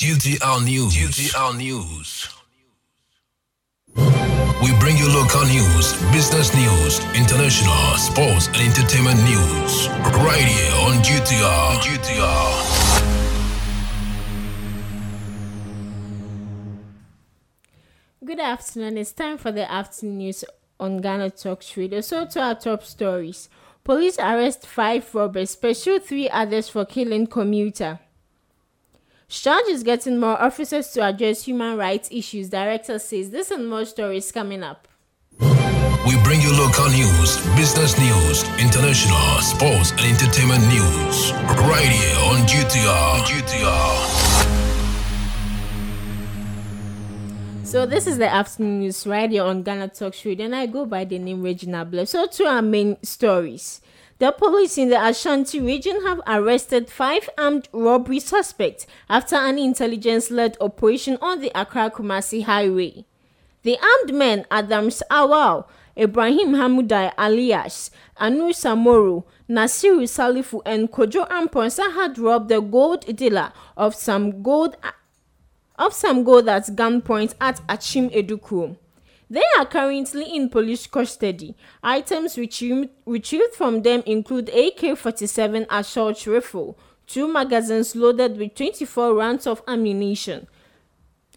GTR News. GTR News. We bring you local news, business news, international, sports, and entertainment news. Right here on GTR. GTR. Good afternoon. It's time for the afternoon news on Ghana Talks Radio. So to our top stories. Police arrest five robbers, pursue three others for killing commuter. CHRAJ is getting more officers to address human rights issues. Director says this and more stories coming up. We bring you local news, business news, international, sports, and entertainment news. Right here on GTR. GTR. So this is the afternoon news right here on Ghana Talk Radio, and I go by the name Regina Bless. So to our main stories. The police in the Ashanti region have arrested five armed robbery suspects after an intelligence-led operation on the Accra-Kumasi highway. The armed men Adams Awal, Ibrahim Hamudai alias Anu Samoro, Nasiru Salifu and Kojo Amponsa had robbed the gold dealer of some gold of some gold at gunpoint at Achim Edukwu. They are currently in police custody. Items retrieved, retrieved from them include AK-47 assault rifle, two magazines loaded with 24 rounds of ammunition,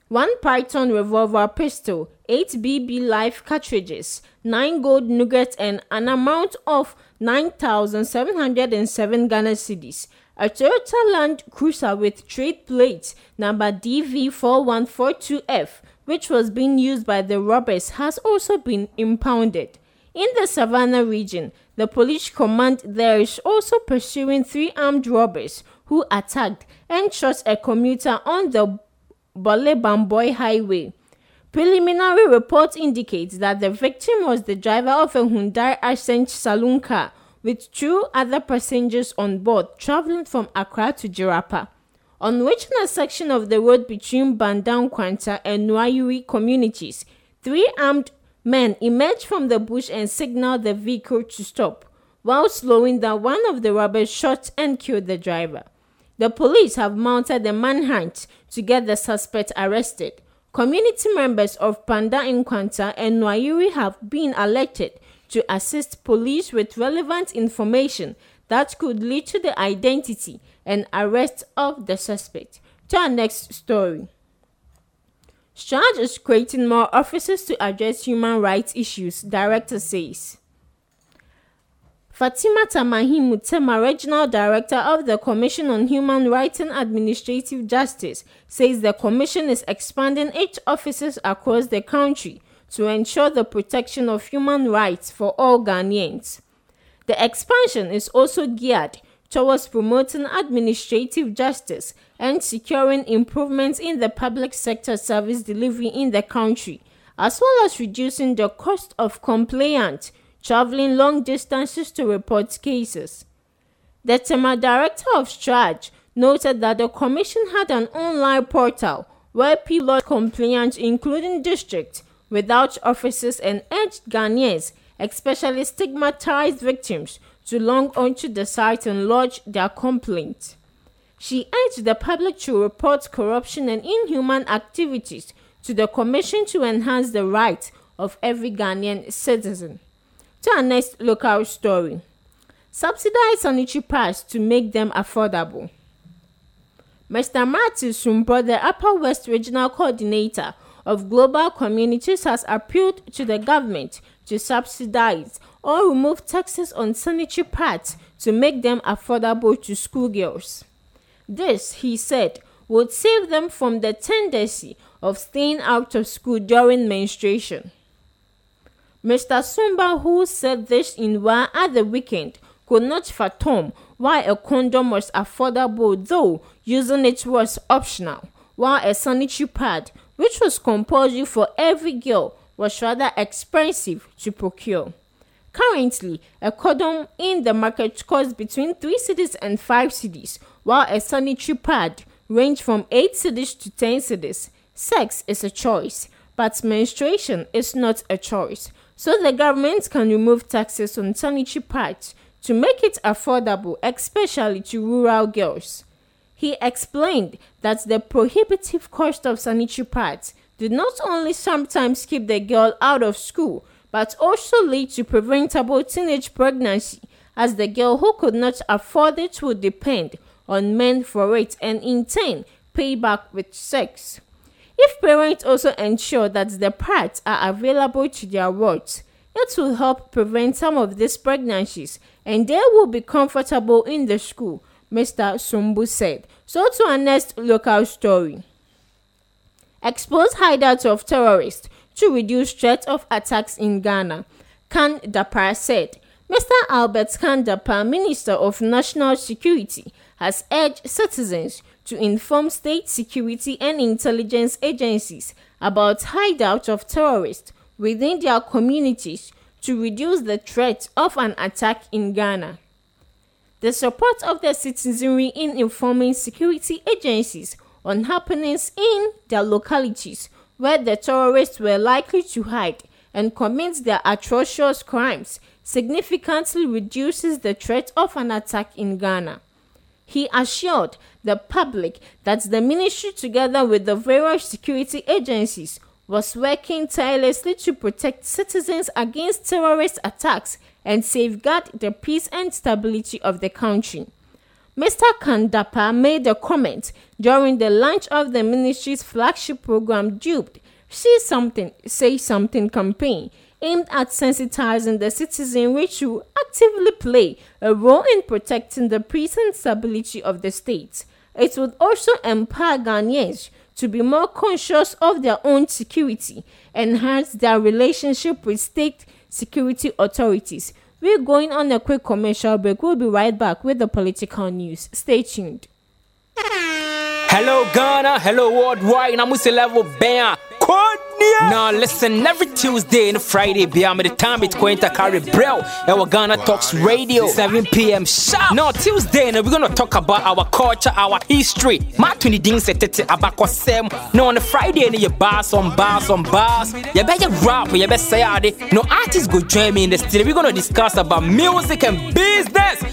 one Python revolver pistol, 8 BB live cartridges, 9 gold nuggets and an amount of 9,707 Ghana cedis. A Toyota Land Cruiser with trade plate number DV4142F, which was being used by the robbers, has also been impounded. In the Savannah region, the police command there is also pursuing three armed robbers who attacked and shot a commuter on the Bole Bamboi Highway. Preliminary reports indicate that the victim was the driver of a Hyundai Accent saloon car with two other passengers on board traveling from Accra to Jirapa. On a section of the road between Bandang Kwanta and Nwayuri communities, three armed men emerged from the bush and signaled the vehicle to stop. While slowing down, one of the robbers shot and killed the driver. The police have mounted a manhunt to get the suspect arrested. Community members of Panda Nkwanta and Nwayuri have been alerted to assist police with relevant information that could lead to the identity and arrest of the suspect. To our next story. CHRAJ is creating more offices to address human rights issues, director says. Fatima Tamahim Mutema, Regional Director of the Commission on Human Rights and Administrative Justice, says the Commission is expanding its offices across the country to ensure the protection of human rights for all Ghanaians. The expansion is also geared towards promoting administrative justice and securing improvements in the public sector service delivery in the country, as well as reducing the cost of compliance traveling long distances to report cases. The Tema director of CHRAJ noted that the commission had an online portal where people complaints, including districts, without offices and urged Ghanaians, especially stigmatized victims, to log onto the site and lodge their complaint. She urged the public to report corruption and inhuman activities to the Commission to enhance the rights of every Ghanaian citizen. To our next local story. Subsidize sanitary pads to make them affordable. Mr. Martin Sumpo, the Upper West Regional Coordinator of Global Communities, has appealed to the government to subsidize or remove taxes on sanitary pads to make them affordable to schoolgirls. This, he said, would save them from the tendency of staying out of school during menstruation. Mr. Sumba, who said this in one at the weekend, could not fathom why a condom was affordable though using it was optional, while a sanitary pad, which was compulsory for every girl, was rather expensive to procure. Currently, a condom in the market costs between 3 cedis and 5 cedis, while a sanitary pad range from 8 cedis to 10 cedis. Sex is a choice, but menstruation is not a choice. So the government can remove taxes on sanitary pads to make it affordable, especially to rural girls. He explained that the prohibitive cost of sanitary pads did not only sometimes keep the girl out of school, but also lead to preventable teenage pregnancy, as the girl who could not afford it would depend on men for it and in turn pay back with sex. If parents also ensure that the pads are available to their wards, it will help prevent some of these pregnancies and they will be comfortable in the school, Mr. Sumbu said. So to our next local story. Expose hideouts of terrorists to reduce threat of attacks in Ghana, Kan-Dapaah said. Mr. Albert Kan-Dapaah, Minister of National Security, has urged citizens to inform state security and intelligence agencies about hideouts of terrorists within their communities to reduce the threat of an attack in Ghana. The support of the citizenry in informing security agencies on happenings in their localities where the terrorists were likely to hide and commit their atrocious crimes significantly reduces the threat of an attack in Ghana. He assured the public that the ministry, together with the various security agencies, was working tirelessly to protect citizens against terrorist attacks and safeguard the peace and stability of the country. Mr. Kan-Dapaah made a comment during the launch of the ministry's flagship program Duped, See Something, Say Something campaign aimed at sensitizing the citizenry to actively play a role in protecting the and stability of the state. It would also empower Ghanaians to be more conscious of their own security, enhance their relationship with state security authorities. We're going on a quick commercial break. We'll be right back with the political news. Stay tuned. Hello Ghana, hello worldwide, I'm level bam. Now listen, every Tuesday and Friday, beyond the time it's going to carry bro. Our Ghana Talks Radio, 7 p.m. sharp. Now Tuesday, and we're gonna talk about our culture, our history. Ma tuni ding se tete abako sem. Now on the Friday, and you bars on bars on bars. You better rap, you better say No artists go join me in the studio. We're gonna discuss about music and business.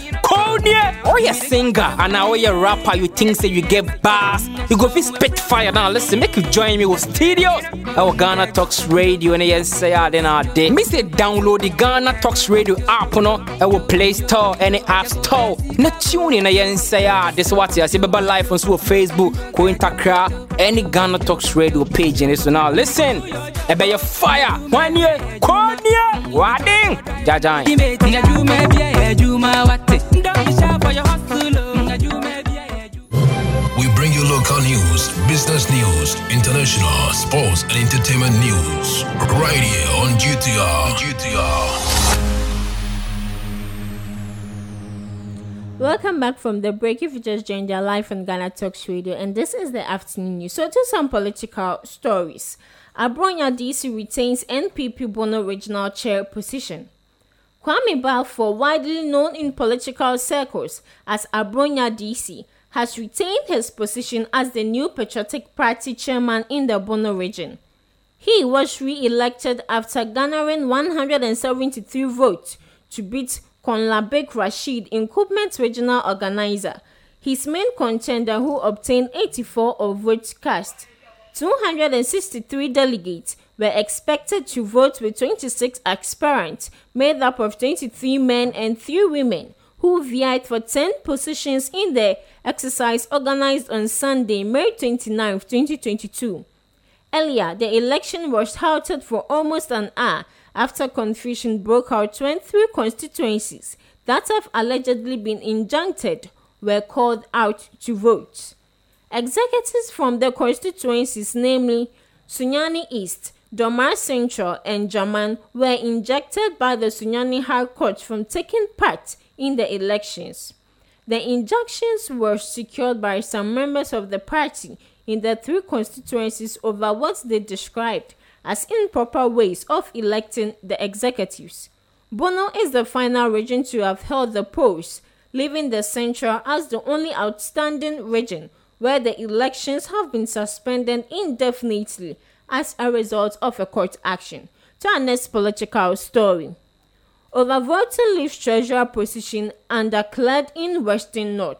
Konya, or you singer, and now you rapper, you think say you get bass. You go fi spit fire. Now listen, make you join me with studios. Our Ghana Talks Radio and yes say I then our day. Me say download the Ghana Talks Radio app no our Play Store and the App Store. Na tune in and say ah this what you see baba live on so Facebook, ko Intakra, any Ghana Talks Radio page and so now listen. E be your fire. One year, wading. Jajan. local news, business news, international, sports, and entertainment news. Right here on GTR. GTR. Welcome back from the break. If you just joined our live on Ghana Talks Radio, and this is the afternoon news. So, to some political stories. Abronya DC retains NPP Bono regional chair position. Kwame Balfour, widely known in political circles as Abronya DC, has retained his position as the new Patriotic Party chairman in the Bono region. He was re-elected after garnering 173 votes to beat Konlabek Rashid, incumbent regional organizer, his main contender who obtained 84 of votes cast. 263 delegates were expected to vote with 26 aspirants made up of 23 men and 3 women who vied for 10 positions in the exercise organized on Sunday, May 29, 2022. Earlier, the election was halted for almost an hour after confusion broke out when three constituencies that have allegedly been injuncted were called out to vote. Executives from the constituencies, namely Sunyani East, Dormaa Central, and Jaman, were injected by the Sunyani High Court from taking part in the elections. The injunctions were secured by some members of the party in the three constituencies over what they described as improper ways of electing the executives. Bono is the final region to have held the post, leaving the central as the only outstanding region where the elections have been suspended indefinitely as a result of a court action. To our next political story. Overvoting leaves treasurer position undeclared in Western North.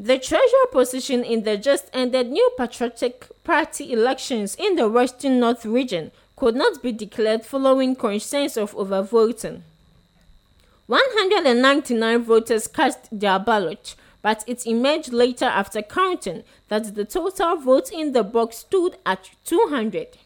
The treasurer position in the just ended New Patriotic Party elections in the Western North region could not be declared following concerns of overvoting. 199 voters cast their ballot, but it emerged later after counting that the total votes in the box stood at 200.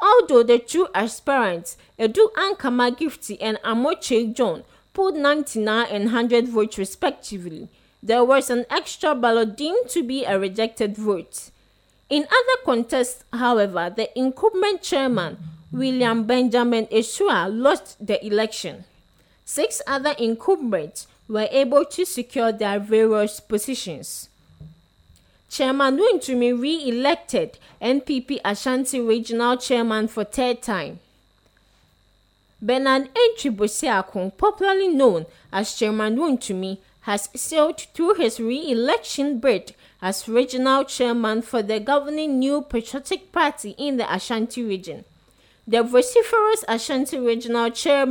Although the two aspirants, Edu Ankama Gifty and Amoche John, pulled 99 and 100 votes respectively, there was an extra ballot deemed to be a rejected vote. In other contests, however, the incumbent chairman, William Benjamin Esua, lost the election. Six other incumbents were able to secure their various positions. Chairman Wontumi re-elected NPP Ashanti Regional Chairman for third time. Bernard Entry Bosiakon, popularly known as Chairman Wontumi, has sailed through his re-election bid as regional chairman for the governing New Patriotic Party in the Ashanti region. The vociferous Ashanti regional chair,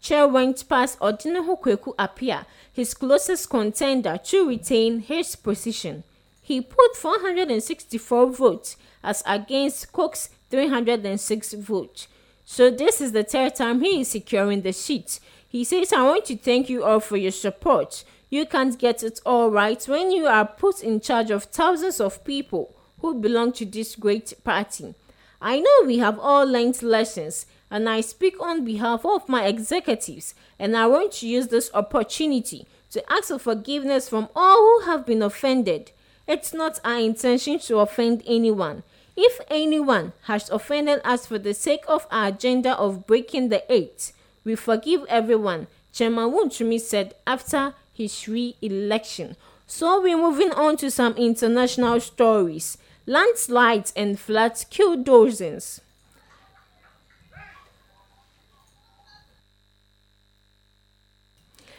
chair went past Odeneho Kweku Appiah, his closest contender, to retain his position. He put 464 votes as against Cook's 306 votes. So this is the third time he is securing the seat. He says, I want to thank you all for your support. You can't get it all right when you are put in charge of thousands of people who belong to this great party. I know we have all learned lessons, and I speak on behalf of my executives, and I want to use this opportunity to ask for forgiveness from all who have been offended. It's not our intention to offend anyone. If anyone has offended us for the sake of our agenda of breaking the eight, we forgive everyone, Chairman Wontumi said after his re-election. So we're moving on to some international stories. Landslides and floods kill dozens.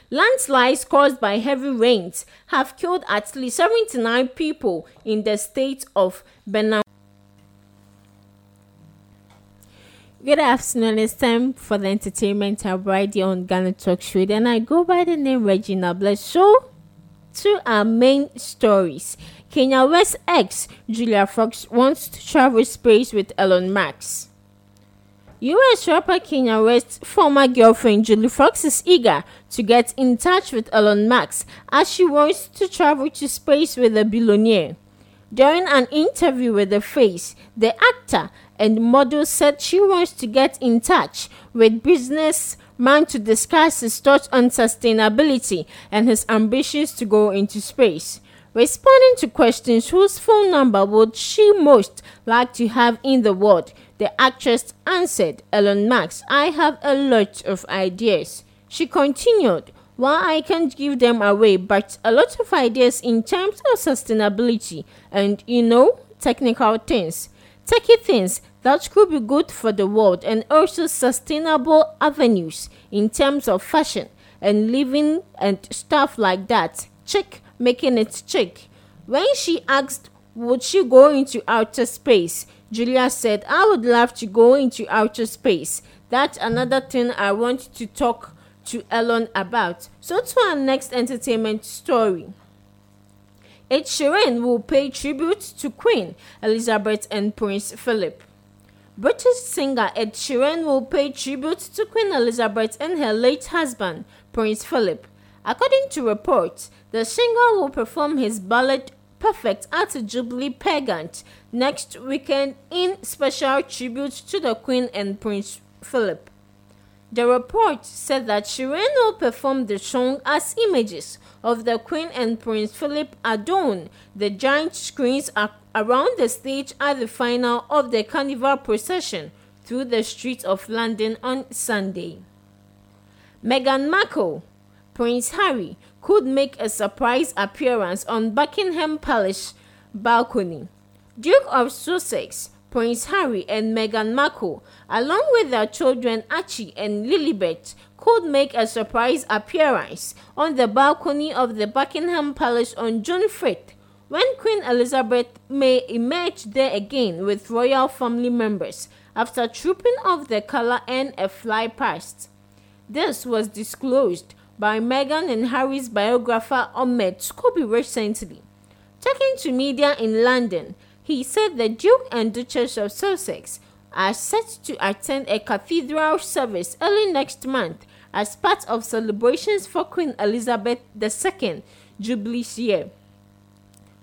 Landslides caused by heavy rains have killed at least 79 people in the state of Benin. Good afternoon, it's time for the entertainment hub right here on Ghana Talk Show, and I go by the name Regina Bless. So, to our main stories. Kanye West ex Julia Fox wants to travel space with Elon Musk. US rapper Kanye West's former girlfriend Julia Fox is eager to get in touch with Elon Musk as she wants to travel to space with the billionaire. During an interview with The Face, the actor and model said she wants to get in touch with businessman to discuss his thoughts on sustainability and his ambitions to go into space. Responding to questions whose phone number would she most like to have in the world, the actress answered Elon Musk, I have a lot of ideas. She continued, Well, I can't give them away, but a lot of ideas in terms of sustainability and, you know, technical things. Techie things that could be good for the world and also sustainable avenues in terms of fashion and living and stuff like that. Chick making it chick. When she asked, would she go into outer space? Julia said, I would love to go into outer space. That's another thing I want to talk to Elon about. So, to our next entertainment story. Ed Sheeran will pay tribute to Queen Elizabeth and Prince Philip. British singer Ed Sheeran will pay tribute to Queen Elizabeth and her late husband, Prince Philip. According to reports, the singer will perform his ballad Perfect at Jubilee Pageant next weekend in special tribute to the Queen and Prince Philip. The report said that Sheeran will perform the song as images of the Queen and Prince Philip adorn the giant screens around the stage at the final of the Carnival procession through the streets of London on Sunday. Meghan Markle, Prince Harry, could make a surprise appearance on Buckingham Palace balcony. Duke of Sussex, Prince Harry and Meghan Markle, along with their children Archie and Lilibet, could make a surprise appearance on the balcony of the Buckingham Palace on June 5th, when Queen Elizabeth may emerge there again with royal family members after trooping off the colour and a fly past. This was disclosed by Meghan and Harry's biographer Omid Scobie recently. Talking to media in London, he said the Duke and Duchess of Sussex are set to attend a cathedral service early next month as part of celebrations for Queen Elizabeth II Jubilee year.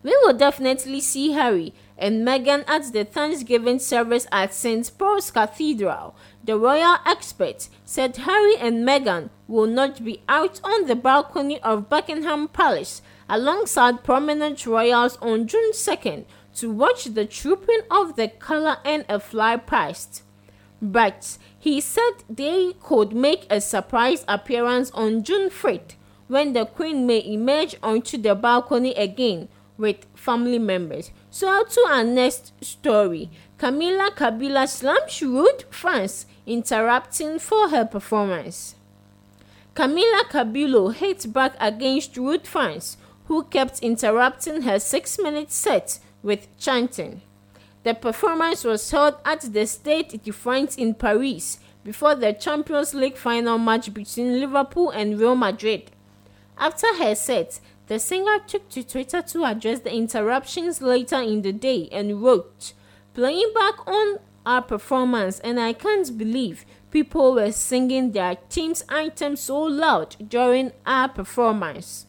We will definitely see Harry and Meghan at the Thanksgiving service at St. Paul's Cathedral. The royal expert said Harry and Meghan will not be out on the balcony of Buckingham Palace alongside prominent royals on June 2nd to watch the trooping of the colour and a fly past. But he said they could make a surprise appearance on June 3rd when the Queen may emerge onto the balcony again with family members. So to our next story, Camila Cabello slams rude fans interrupting for her performance. Camila Cabello hit back against rude fans who kept interrupting her six-minute set with chanting. The performance was held at the Stade de France in Paris before the Champions League final match between Liverpool and Real Madrid. After her set, the singer took to Twitter to address the interruptions later in the day and wrote, Playing back on our performance, and I can't believe people were singing their team's anthem so loud during our performance.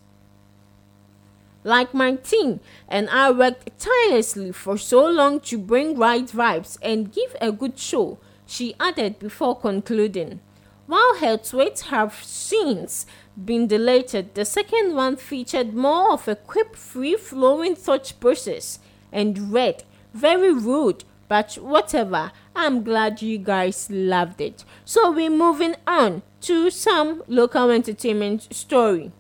Like my team, and I worked tirelessly for so long to bring right vibes and give a good show, she added before concluding. While her tweets have since been deleted, the second one featured more of a quick, free flowing thought process and read, Very rude, but whatever. I'm glad you guys loved it. So we're moving on to some local entertainment story.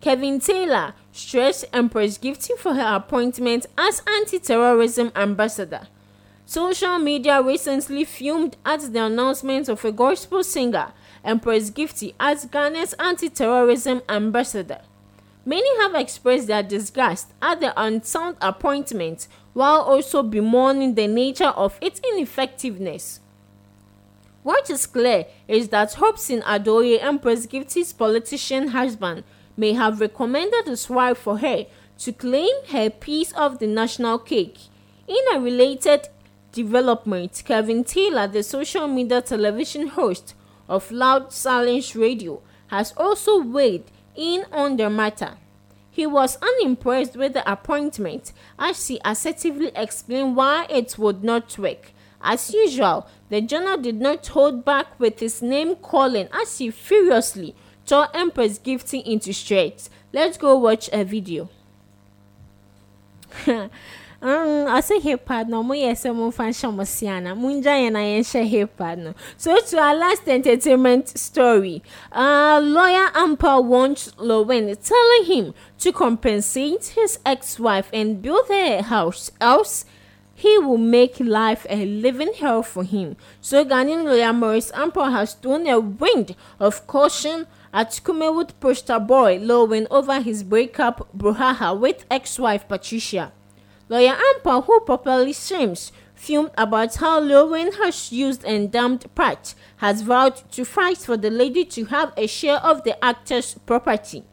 Kevin Taylor stressed Empress Gifty for her appointment as anti-terrorism ambassador. Social media recently filmed at the announcement of a gospel singer Empress Gifty as Ghana's anti-terrorism ambassador. Many have expressed their disgust at the unsound appointment while also bemoaning the nature of its ineffectiveness. What is clear is that Hobson Adoye, Empress Gifty's politician husband, may have recommended his wife for her to claim her piece of the national cake. In a related development, Kevin Taylor, the social media television host, of Loud Silence Radio has also weighed in on the matter. He was unimpressed with the appointment as he assertively explained why it would not work. As usual, the journal did not hold back with his name calling as he furiously tore Empress Gifty into shreds. Let's go watch a video. Ɔsɛ hip hop no ɔmo yɛ sɛ mo fa nhyɛ ɔmo siana mo ngya yɛn na yɛn hyɛ hip hop no so to our last entertainment story uh, lawyer Ampa wants Lowen telling him to compensate his ex-wife and build a house else he will make life a living hell for him. So Ghanaian lawyer Maurice Ampa has thrown a wind of caution at Kumewood poster boy Lowen over his breakup brouhaha with ex-wife Patricia. Lawyer Ampa, who popularly streams, filmed about how Lowen has used and dumped Pat, has vowed to fight for the lady to have a share of the actor's property.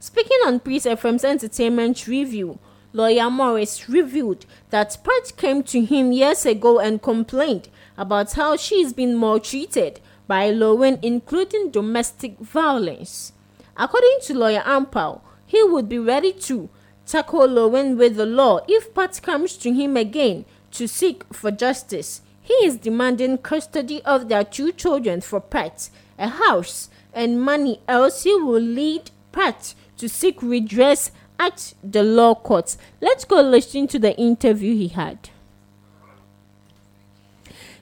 Speaking on Peace FM's entertainment review, lawyer Morris revealed that Pat came to him years ago and complained about how she's been maltreated by Lowen, including domestic violence. According to lawyer Ampao, he would be ready to tackle Lil Win with the law if Pat comes to him again to seek for justice. He is demanding custody of their two children for Pat, a house, and money, else he will lead Pat to seek redress at the law courts. Let's go listen to the interview he had.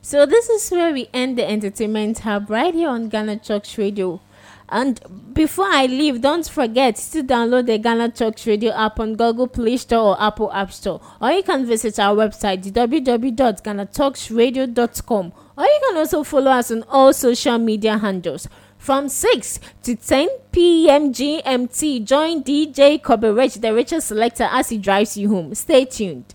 So this is where we end the entertainment hub right here on Ghana Talks Radio. And before I leave, don't forget to download the Ghana Talks Radio app on Google Play Store or Apple App Store. Or you can visit our website www.ghanatalksradio.com. Or you can also follow us on all social media handles. From 6 to 10 p.m. GMT, join DJ Kobe Rich, the richest selector, as he drives you home. Stay tuned.